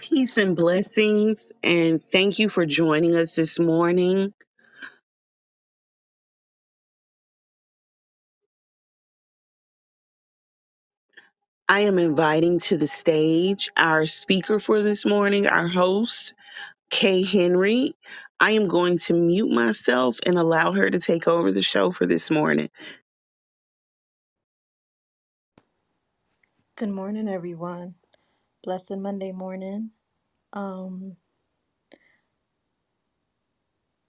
Peace and blessings, and thank you for joining us this morning. I am inviting to the stage our speaker for this morning, our host, Kaye Henry. I am going to mute myself and allow her to take over the show for this morning. Good morning, everyone. Blessed Monday morning. Um,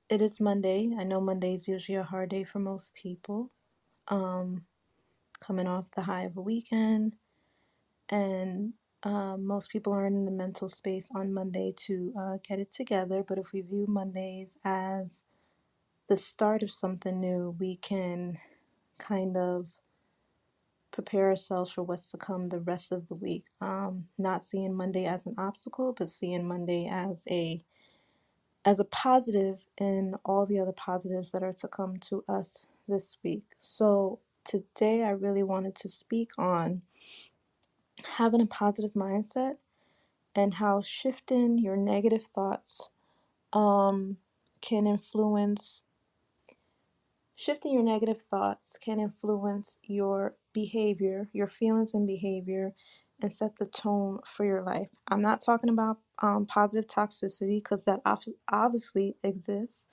it is Monday. I know Monday is usually a hard day for most people. Um, coming off the high of a weekend, and um, most people aren't in the mental space on Monday to uh, get it together. But if we view Mondays as the start of something new, we can kind of prepare ourselves for what's to come the rest of the week. Um, not seeing Monday as an obstacle, but seeing Monday as a as a positive in all the other positives that are to come to us this week. So, today I really wanted to speak on having a positive mindset and how shifting your negative thoughts um, can influence shifting your negative thoughts can influence your behavior, your feelings and behavior, and set the tone for your life. I'm not talking about um, positive toxicity because that ob- obviously exists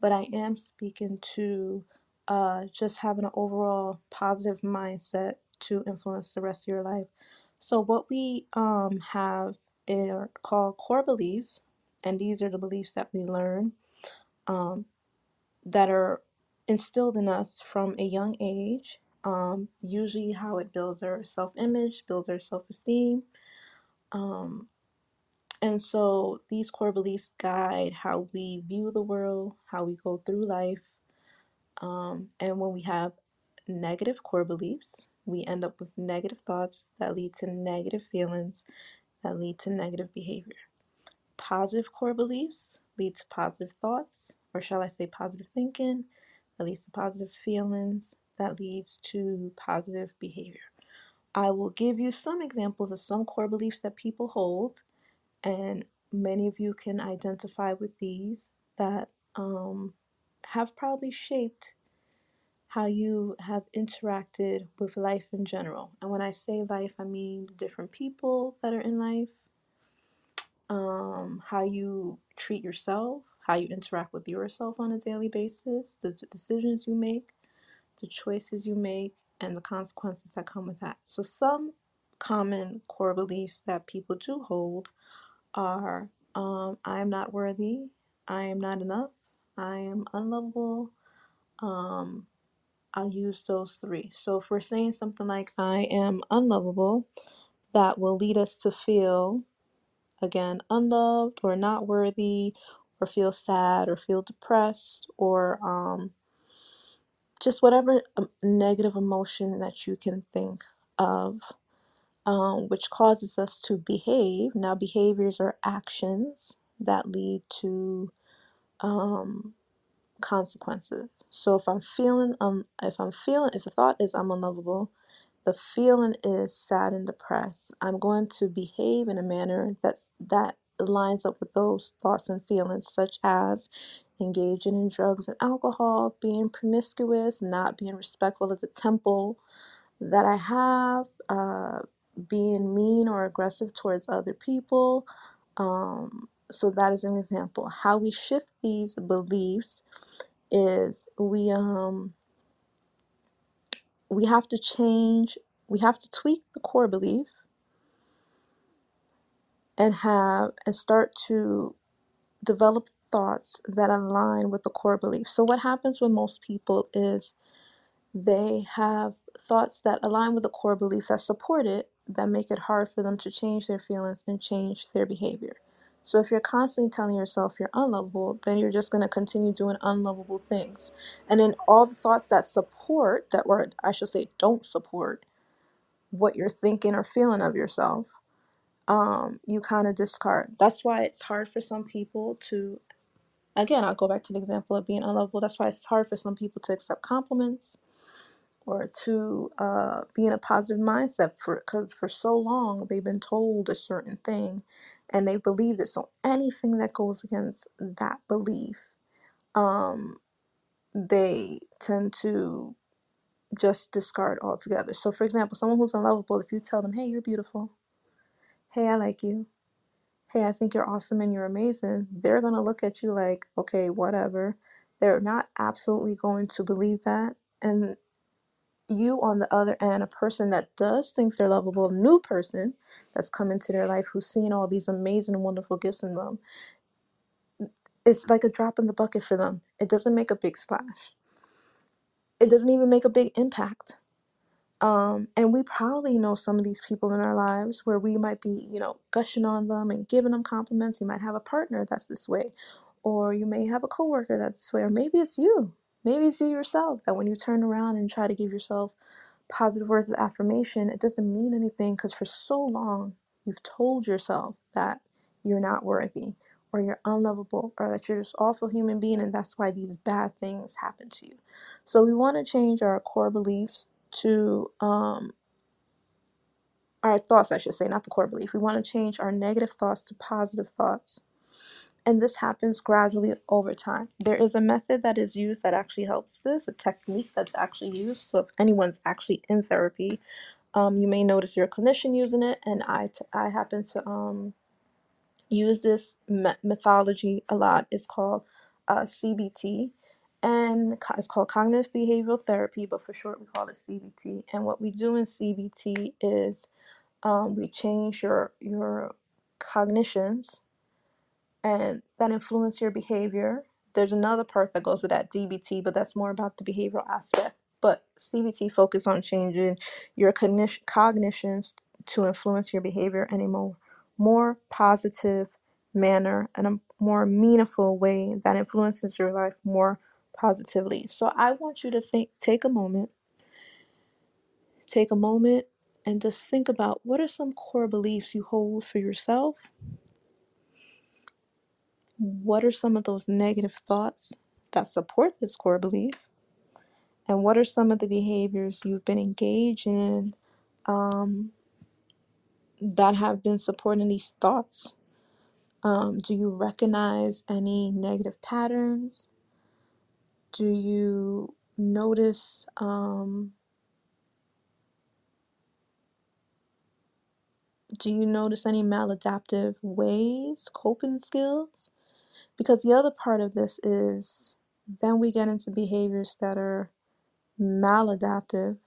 but I am speaking to uh, just having an overall positive mindset to influence the rest of your life. So, what we um, have are called core beliefs, and these are the beliefs that we learn um, that are instilled in us from a young age. Um, usually, how it builds our self image, builds our self esteem. Um, and so, these core beliefs guide how we view the world, how we go through life Um, and when we have negative core beliefs, we end up with negative thoughts that lead to negative feelings that lead to negative behavior. Positive core beliefs lead to positive thoughts, or shall I say positive thinking, that leads to positive feelings, that leads to positive behavior. I will give you some examples of some core beliefs that people hold, and many of you can identify with these that um, have probably shaped how you have interacted with life in general. And when I say life, I mean the different people that are in life, um, how you treat yourself, how you interact with yourself on a daily basis, the decisions you make, the choices you make, and the consequences that come with that. So, some common core beliefs that people do hold are um, I am not worthy, I am not enough, I am unlovable. Um, I'll use those three. So if we're saying something like, I am unlovable, that will lead us to feel, again, unloved or not worthy, or feel sad or feel depressed, or um, just whatever um, negative emotion that you can think of, um, which causes us to behave. Now, behaviors are actions that lead to um, consequences. So if I'm feeling um if I'm feeling if the thought is I'm unlovable, the feeling is sad and depressed. I'm going to behave in a manner that's that lines up with those thoughts and feelings, such as engaging in drugs and alcohol, being promiscuous, not being respectful of the temple that I have, uh, being mean or aggressive towards other people. Um, so that is an example. How we shift these beliefs is we um we have to change we have to tweak the core belief and have and start to develop thoughts that align with the core belief so what happens with most people is they have thoughts that align with the core belief that support it that make it hard for them to change their feelings and change their behavior. So if you're constantly telling yourself you're unlovable, then you're just going to continue doing unlovable things. And then all the thoughts that support that or I should say don't support what you're thinking or feeling of yourself, um, you kind of discard. That's why it's hard for some people to again, I'll go back to the example of being unlovable. That's why it's hard for some people to accept compliments or to uh, be in a positive mindset for because for so long they've been told a certain thing and they believe it. So anything that goes against that belief, um, they tend to just discard altogether. So, for example, someone who's unlovable, if you tell them, hey, you're beautiful, hey, I like you, hey, I think you're awesome and you're amazing, they're going to look at you like, okay, whatever. They're not absolutely going to believe that. And you, on the other end, a person that does think they're lovable, new person that's come into their life who's seen all these amazing wonderful gifts in them, it's like a drop in the bucket for them. It doesn't make a big splash, it doesn't even make a big impact Um, and we probably know some of these people in our lives where we might be, you know, gushing on them and giving them compliments. You might have a partner that's this way, or you may have a coworker that's this way, or maybe it's you. Maybe it's you yourself that when you turn around and try to give yourself positive words of affirmation, it doesn't mean anything because for so long you've told yourself that you're not worthy or you're unlovable or that you're this awful human being and that's why these bad things happen to you. So we want to change our core beliefs to um, our thoughts, I should say, not the core belief. We want to change our negative thoughts to positive thoughts. And this happens gradually over time. There is a method that is used that actually helps this, a technique that's actually used. So if anyone's actually in therapy, um, you may notice your clinician using it, and I, t- I happen to um, use this me- methodology a lot. It's called uh, CBT, and it's called cognitive behavioral therapy, but for short, we call it CBT. And what we do in CBT is um, we change your your cognitions and that influence your behavior. There's another part that goes with that DBT, but that's more about the behavioral aspect. But CBT focus on changing your cognition, cognitions to influence your behavior in a more, more positive manner and a more meaningful way that influences your life more positively. So I want you to think take a moment, take a moment and just think about what are some core beliefs you hold for yourself What are some of those negative thoughts that support this core belief? And what are some of the behaviors you've been engaged in um, that have been supporting these thoughts? Um, do you recognize any negative patterns? Do you notice um, do you notice any maladaptive ways, coping skills? Because the other part of this is then we get into behaviors that are maladaptive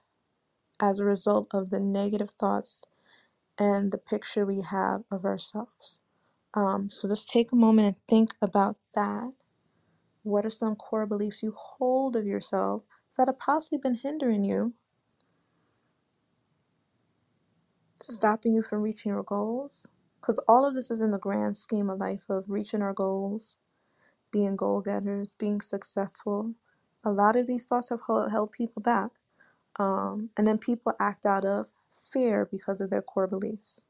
as a result of the negative thoughts and the picture we have of ourselves. Um, so just take a moment and think about that. What are some core beliefs you hold of yourself that have possibly been hindering you, stopping you from reaching your goals? Because all of this is in the grand scheme of life of reaching our goals, being goal getters, being successful. A lot of these thoughts have held, held people back. Um, and then people act out of fear because of their core beliefs.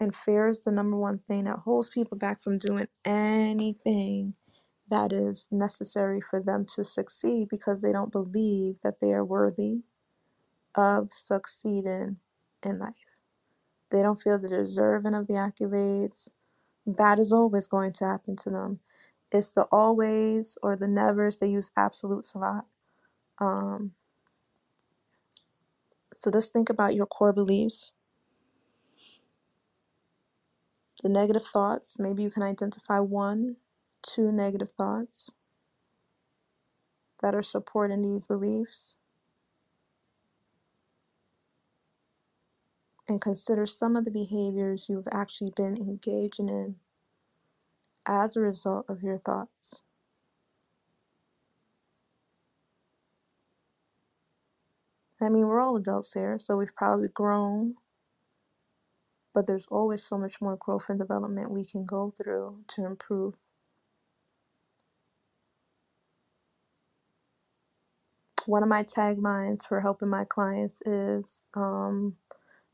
And fear is the number one thing that holds people back from doing anything that is necessary for them to succeed because they don't believe that they are worthy of succeeding in life. They don't feel they're deserving of the accolades. That is always going to happen to them. It's the always or the nevers. They use absolutes a lot. Um, so just think about your core beliefs, the negative thoughts. Maybe you can identify one, two negative thoughts that are supporting these beliefs and consider some of the behaviors you've actually been engaging in as a result of your thoughts. I mean, we're all adults here, so we've probably grown, but there's always so much more growth and development we can go through to improve. One of my taglines for helping my clients is um,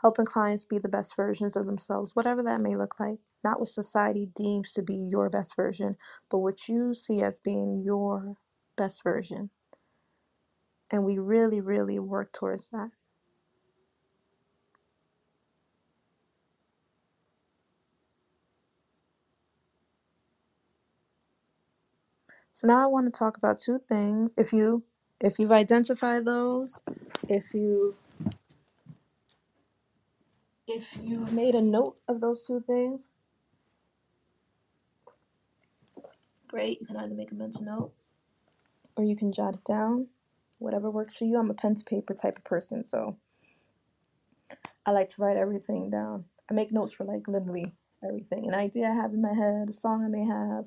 helping clients be the best versions of themselves, whatever that may look like. Not what society deems to be your best version, but what you see as being your best version. And we really, really work towards that. So now I want to talk about two things. If you if you've identified those, if you if you've made a note of those two things, great. You can either make a mental note or you can jot it down. Whatever works for you. I'm a pen to paper type of person, so I like to write everything down. I make notes for like literally everything. An idea I have in my head, a song I may have,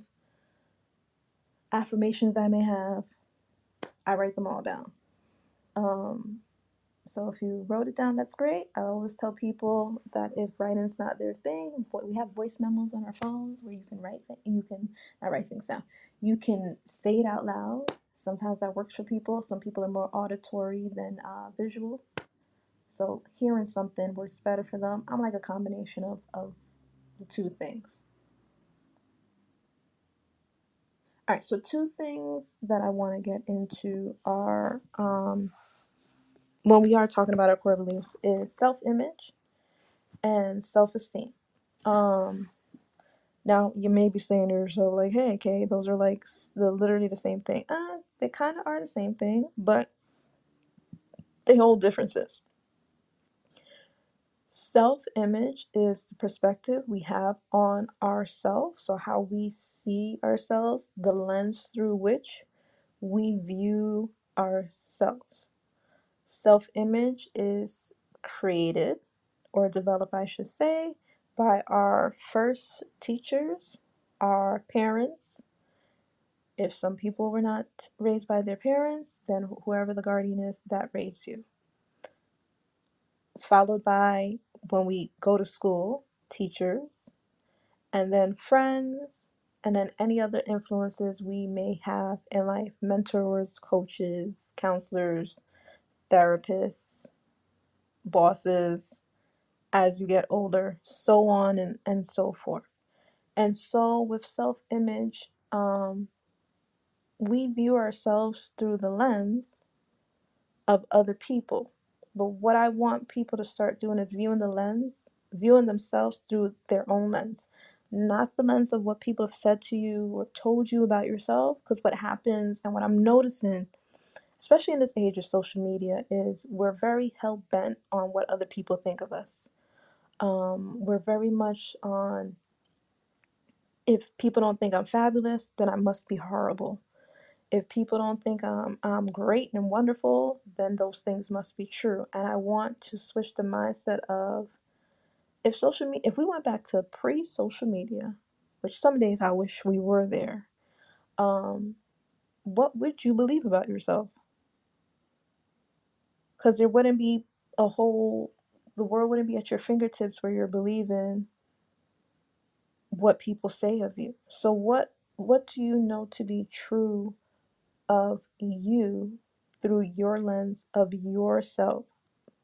affirmations I may have, I write them all down. Um, so if you wrote it down, that's great. I always tell people that if writing's not their thing, we have voice memos on our phones where you can write you can not write things down. You can say it out loud. Sometimes that works for people. Some people are more auditory than uh, visual. So hearing something works better for them. I'm like a combination of, of the two things. All right, so two things that I want to get into are um, when we are talking about our core beliefs is self-image and self-esteem. Um, now you may be saying to yourself like, "Hey, okay, those are like the literally the same thing." Uh, they kind of are the same thing, but they hold differences. Self-image is the perspective we have on ourselves, so how we see ourselves, the lens through which we view ourselves. Self image is created or developed, I should say, by our first teachers, our parents. If some people were not raised by their parents, then whoever the guardian is that raised you. Followed by when we go to school, teachers, and then friends, and then any other influences we may have in life mentors, coaches, counselors, therapists, bosses as you get older, so on and, and so forth. And so with self image, um, we view ourselves through the lens of other people. But what I want people to start doing is viewing the lens, viewing themselves through their own lens, not the lens of what people have said to you or told you about yourself. Because what happens, and what I'm noticing, especially in this age of social media, is we're very hell bent on what other people think of us Um, we're very much on if people don't think I'm fabulous, then I must be horrible. If people don't think I'm, I'm great and wonderful, then those things must be true. And I want to switch the mindset of if social media, if we went back to pre social media, which some days I wish we were there, um, what would you believe about yourself? Because there wouldn't be a whole, the world wouldn't be at your fingertips where you're believing what people say of you. So what what do you know to be true of you through your lens of yourself,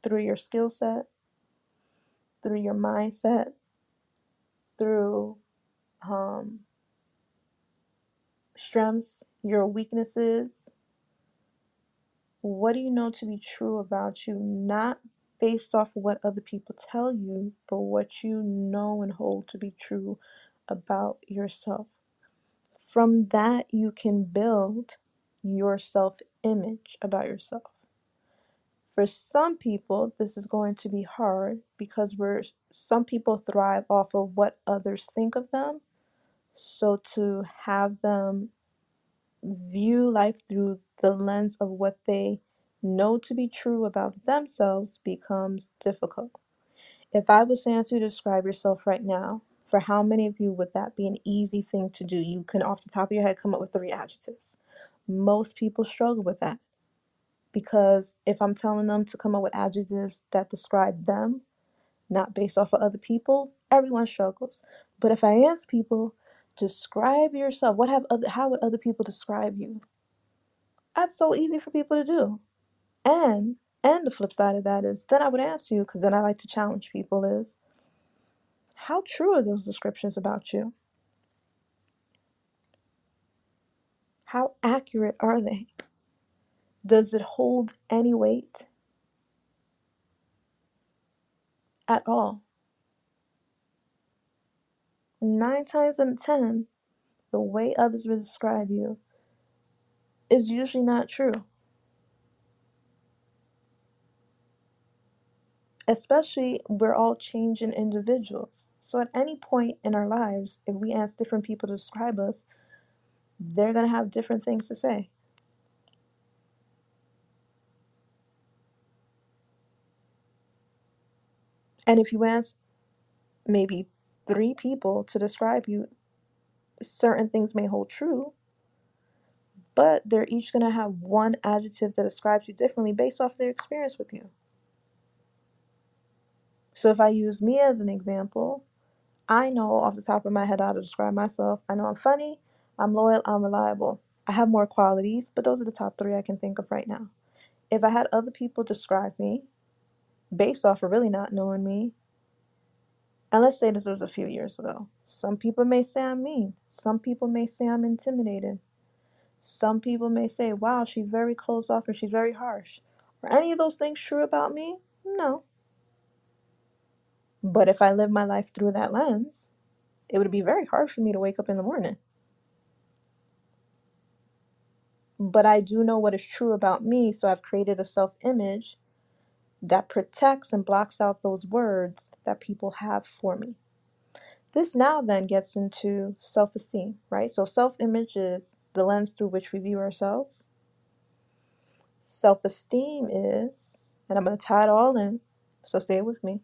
through your skill set, through your mindset, through um, strengths, your weaknesses? What do you know to be true about you, not based off of what other people tell you, but what you know and hold to be true about yourself? From that, you can build your self image about yourself. For some people, this is going to be hard because we're some people thrive off of what others think of them. So to have them view life through the lens of what they know to be true about themselves becomes difficult. If I was you to describe yourself right now, for how many of you would that be an easy thing to do? You can, off the top of your head, come up with three adjectives. Most people struggle with that because if I'm telling them to come up with adjectives that describe them, not based off of other people, everyone struggles. But if I ask people, describe yourself, what have other, how would other people describe you? That's so easy for people to do. And and the flip side of that is, then I would ask you, because then I like to challenge people, is how true are those descriptions about you? How accurate are they? Does it hold any weight at all? Nine times out of ten, the way others will describe you is usually not true, especially we're all changing individuals. So at any point in our lives, if we ask different people to describe us, they're going to have different things to say. And if you ask maybe three people to describe you, certain things may hold true, but they're each going to have one adjective that describes you differently based off their experience with you. So if I use me as an example, I know off the top of my head how to describe myself. I know I'm funny, I'm loyal, I'm reliable. I have more qualities, but those are the top three I can think of right now. If I had other people describe me based off of really not knowing me, and let's say this was a few years ago, some people may say I'm mean. Some people may say I'm intimidated. Some people may say, wow, she's very closed off and she's very harsh. Are any of those things true about me? No. But if I lived my life through that lens, it would be very hard for me to wake up in the morning. But I do know what is true about me, so I've created a self image that protects and blocks out those words that people have for me. This now then gets into self esteem, right? So, self image is the lens through which we view ourselves. Self esteem is, and I'm going to tie it all in, so stay with me.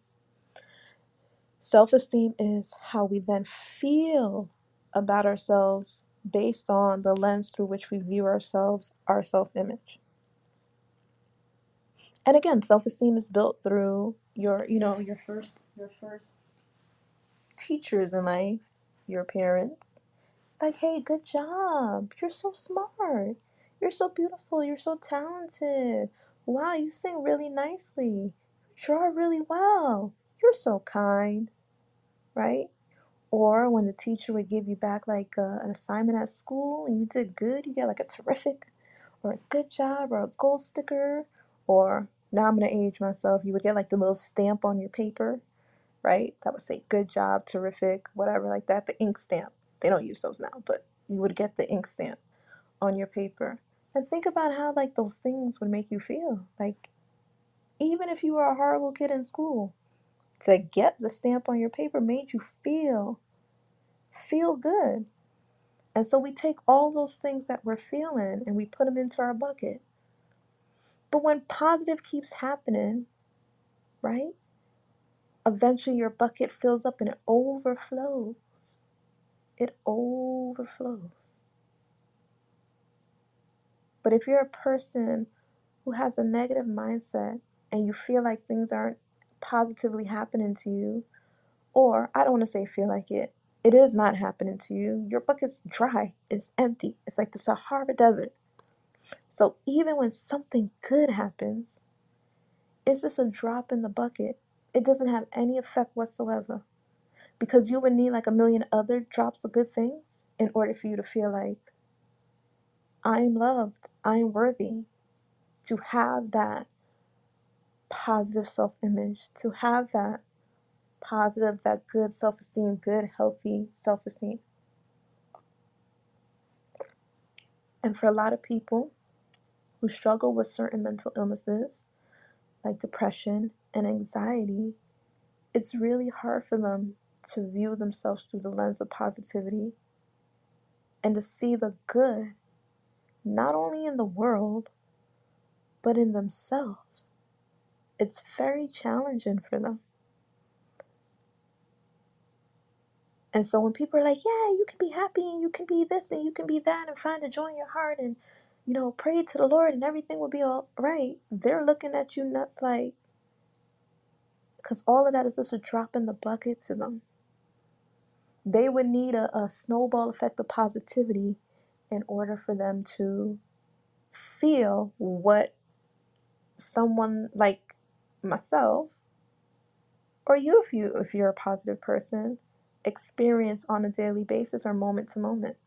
Self esteem is how we then feel about ourselves based on the lens through which we view ourselves, our self image. And again, self esteem is built through your, you know, your first, your first teachers in life, your parents. Like, hey, good job. You're so smart. You're so beautiful. You're so talented. Wow, you sing really nicely. You draw really well. You're so kind, right? Or when the teacher would give you back like uh, an assignment at school and you did good, you get like a terrific or a good job or a gold sticker. Or now I'm going to age myself. You would get like the little stamp on your paper, right? That would say good job, terrific, whatever, like that. The ink stamp. They don't use those now, but you would get the ink stamp on your paper. And think about how like those things would make you feel. Like even if you were a horrible kid in school, to get the stamp on your paper made you feel feel good. And so we take all those things that we're feeling and we put them into our bucket. But when positive keeps happening, right? Eventually your bucket fills up and it overflows. It overflows. But if you're a person who has a negative mindset and you feel like things aren't positively happening to you, or I don't want to say feel like it, it is not happening to you. Your bucket's dry, it's empty. It's like the Sahara Desert. So even when something good happens, it's just a drop in the bucket. It doesn't have any effect whatsoever because you would need like a million other drops of good things in order for you to feel like I'm loved, I'm worthy to have that positive self image, to have that positive, that good self esteem, good, healthy self esteem. And for a lot of people who struggle with certain mental illnesses like depression and anxiety, it's really hard for them to view themselves through the lens of positivity and to see the good not only in the world but in themselves. It's very challenging for them. And so when people are like, yeah, you can be happy and you can be this and you can be that and find the joy in your heart and, you know, pray to the Lord and everything will be all right, they're looking at you nuts like, because all of that is just a drop in the bucket to them. They would need a, a snowball effect of positivity in order for them to feel what someone like myself or you if you if you're a positive person experience on a daily basis or moment to moment.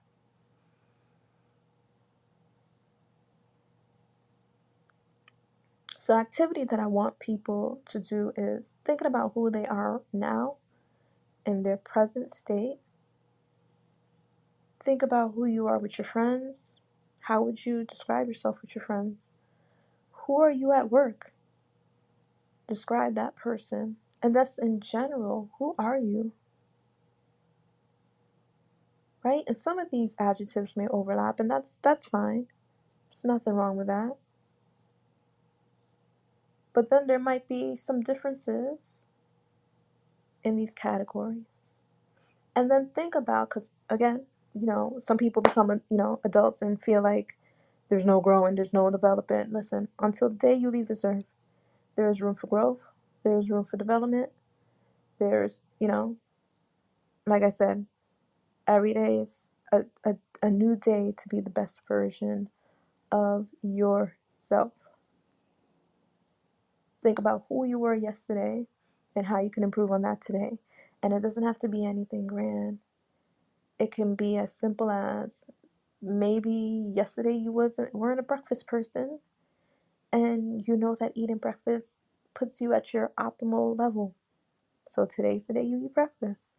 So activity that I want people to do is thinking about who they are now in their present state. Think about who you are with your friends, How would you describe yourself with your friends? Who are you at work? Describe that person. And that's in general. Who are you? Right? And some of these adjectives may overlap, and that's that's fine. There's nothing wrong with that. But then there might be some differences in these categories. And then think about because again, you know, some people become you know adults and feel like there's no growing, there's no development. Listen, until the day you leave this earth, there is room for growth, there's room for development. There's you know, like I said, every day is a, a, a new day to be the best version of yourself. Think about who you were yesterday and how you can improve on that today. And it doesn't have to be anything grand. It can be as simple as maybe yesterday you wasn't weren't a breakfast person and you know that eating breakfast puts you at your optimal level. So today's the day you eat breakfast.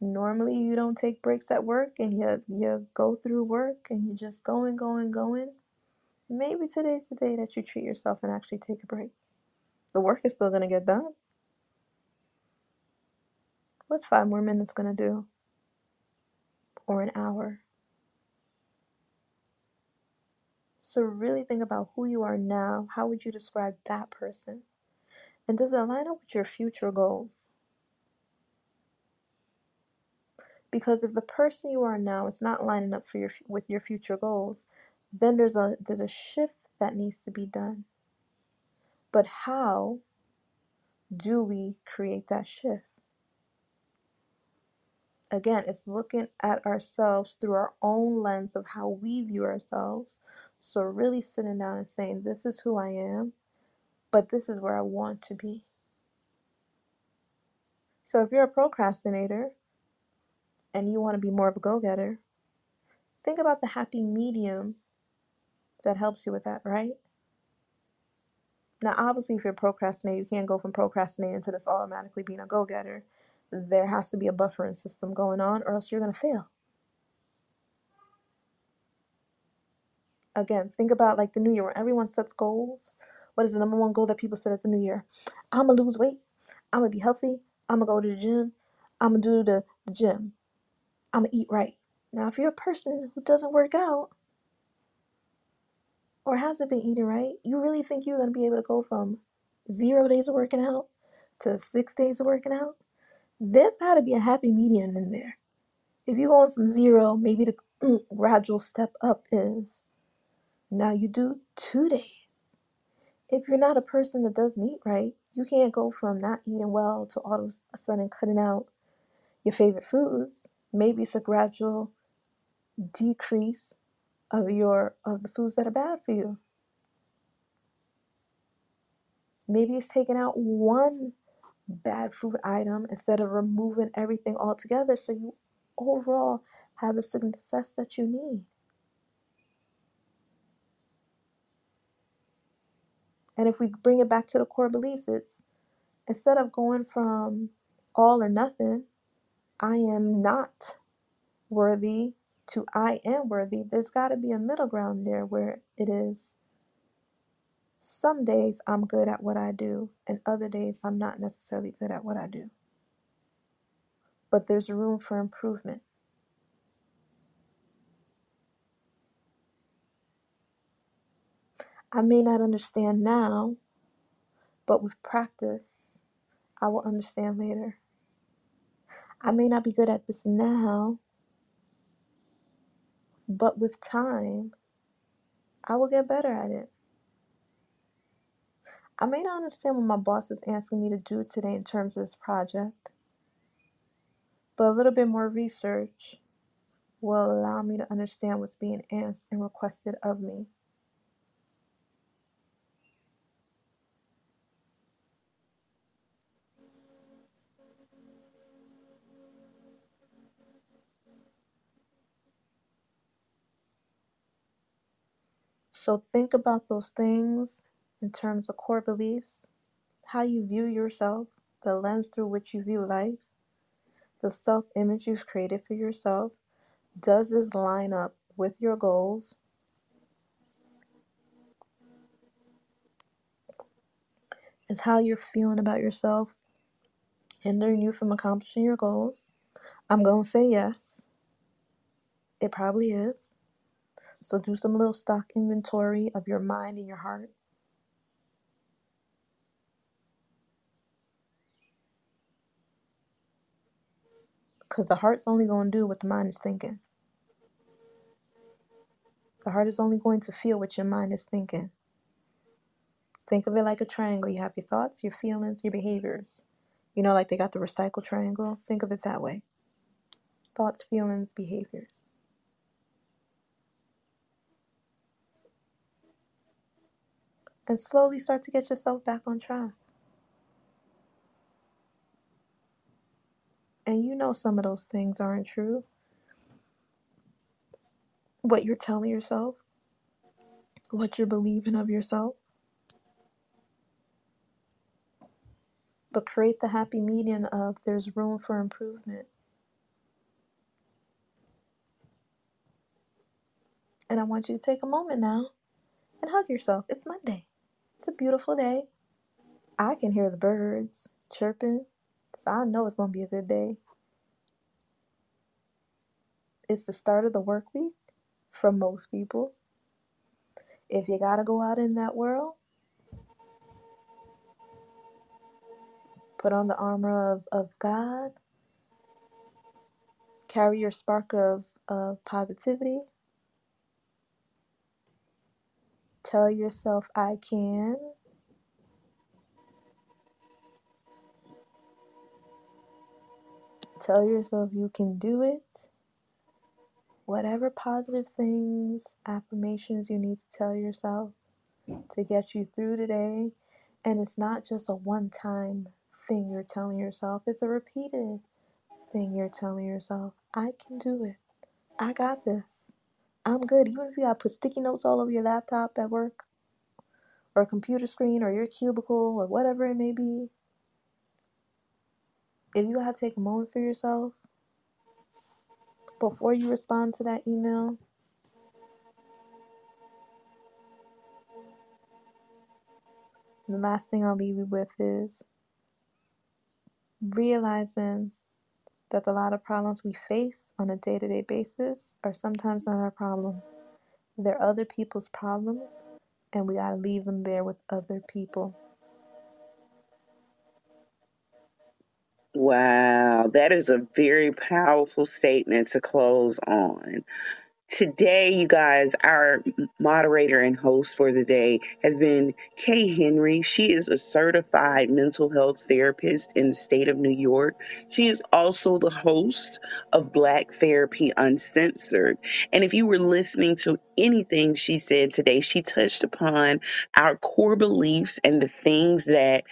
Normally you don't take breaks at work and you you go through work and you're just going, going, going. Maybe today's the day that you treat yourself and actually take a break. The work is still gonna get done. What's five more minutes gonna do? Or an hour? So really think about who you are now. How would you describe that person? And does it line up with your future goals? Because if the person you are now is not lining up for your with your future goals, then there's a there's a shift that needs to be done. But how do we create that shift? Again, it's looking at ourselves through our own lens of how we view ourselves. So really sitting down and saying, this is who I am, but this is where I want to be. So if you're a procrastinator and you want to be more of a go-getter, think about the happy medium that helps you with that, right? Now, obviously, if you're a procrastinator, you can't go from procrastinating to just automatically being a go getter. There has to be a buffering system going on, or else you're going to fail. Again, think about like the new year when everyone sets goals. What is the number one goal that people set at the new year? I'm to lose weight. I'm to be healthy. I'm to go to the gym. I'm to do the, the gym. I'm to eat right. Now, if you're a person who doesn't work out or hasn't been eating right, you really think you're to be able to go from zero days of working out to six days of working out? There's got to be a happy medium in there. If you're going from zero, maybe the mm, gradual step up is now you do two days. If you're not a person that doesn't eat right, you can't go from not eating well to all of a sudden cutting out your favorite foods. Maybe it's a gradual decrease of your of the foods that are bad for you. Maybe it's taking out one bad food item instead of removing everything altogether so you overall have the success that you need. And if we bring it back to the core beliefs, it's instead of going from all or nothing, I am not worthy to I am worthy, there's got to be a middle ground there where it is some days I'm good at what I do, and other days I'm not necessarily good at what I do. But there's room for improvement. I may not understand now, but with practice, I will understand later. I may not be good at this now, but with time, I will get better at it. I may not understand what my boss is asking me to do today in terms of this project, but a little bit more research will allow me to understand what's being asked and requested of me. So think about those things in terms of core beliefs, how you view yourself, the lens through which you view life, the self image you've created for yourself, Does this line up with your goals? Is how you're feeling about yourself hindering you from accomplishing your goals? I'm going to say yes. It probably is. So do some little stock inventory of your mind and your heart. Because the heart's only going to do what the mind is thinking. The heart is only going to feel what your mind is thinking. Think of it like a triangle. You have your thoughts, your feelings, your behaviors. You know, like they got the recycle triangle? Think of it that way thoughts, feelings, behaviors. And slowly start to get yourself back on track. And you know some of those things aren't true. What you're telling yourself, what you're believing of yourself. But create the happy median of there's room for improvement. And I want you to take a moment now and hug yourself. It's Monday. It's a beautiful day. I can hear the birds chirping, so I know it's going to be a good day. It's the start of the work week for most people. If you got to go out in that world, put on the armor of, of God, carry your spark of, of positivity, tell yourself, I can, tell yourself you can do it. Whatever positive things, affirmations you need to tell yourself to get you through today. And it's not just a one time thing you're telling yourself, it's a repeated thing you're telling yourself. I can do it. I got this. I'm good. Even if you gotta put sticky notes all over your laptop at work or a computer screen or your cubicle or whatever it may be, if you gotta take a moment for yourself before you respond to that email, the last thing I'll leave you with is realizing that a lot of problems we face on a day to day basis are sometimes not our problems. They're other people's problems, and we gotta leave them there with other people. Wow, that is a very powerful statement to close on. Today, you guys, our moderator and host for the day has been Kaye Henry. She is a certified mental health therapist in the state of New York. She is also the host of Black Therapy Uncensored. And if you were listening to anything she said today, she touched upon our core beliefs and the things that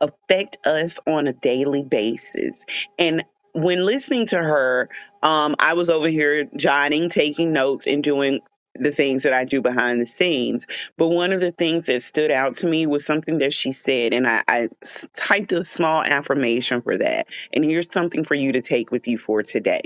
affect us on a daily basis. And when listening to her, um, I was over here jotting, taking notes, and doing the things that I do behind the scenes. But one of the things that stood out to me was something that she said, and I, typed a small affirmation for that. And here's something for you to take with you for today.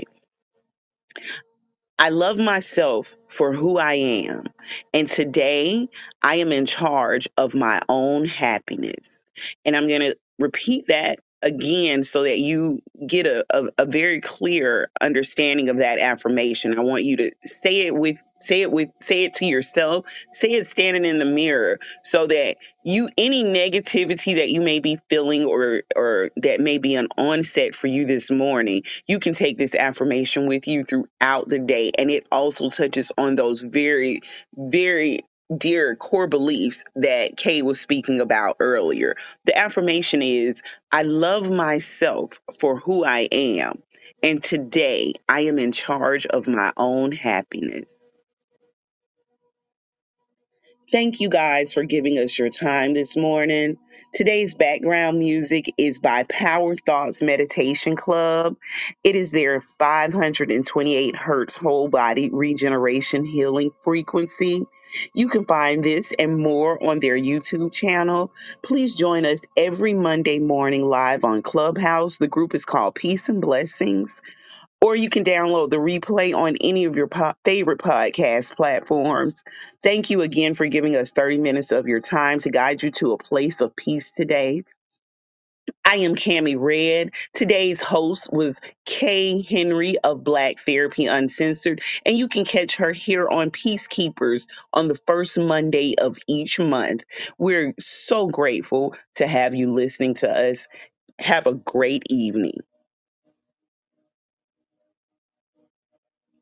I love myself for who I am. And today I am in charge of my own happiness. And I'm going to repeat that again so that you get a, a, a very clear understanding of that affirmation. I want you to say it with say it with say it to yourself, say it standing in the mirror so that you any negativity that you may be feeling or or that may be an onset for you this morning you can take this affirmation with you throughout the day. And it also touches on those very, very dear core beliefs that Kaye was speaking about earlier. The affirmation is I love myself for who I am. And today I am in charge of my own happiness. Thank you guys for giving us your time this morning. Today's background music is by Power Thoughts Meditation Club. It is their 528 hertz whole body regeneration healing frequency. You can find this and more on their YouTube channel. Please join us every Monday morning live on Clubhouse. The group is called Peace and Blessings or you can download the replay on any of your po- favorite podcast platforms. Thank you again for giving us 30 minutes of your time to guide you to a place of peace today. I am Cami Red. Today's host was Kaye Henry of Black Therapy Uncensored, and you can catch her here on Peacekeepers on the first Monday of each month. We're so grateful to have you listening to us. Have a great evening.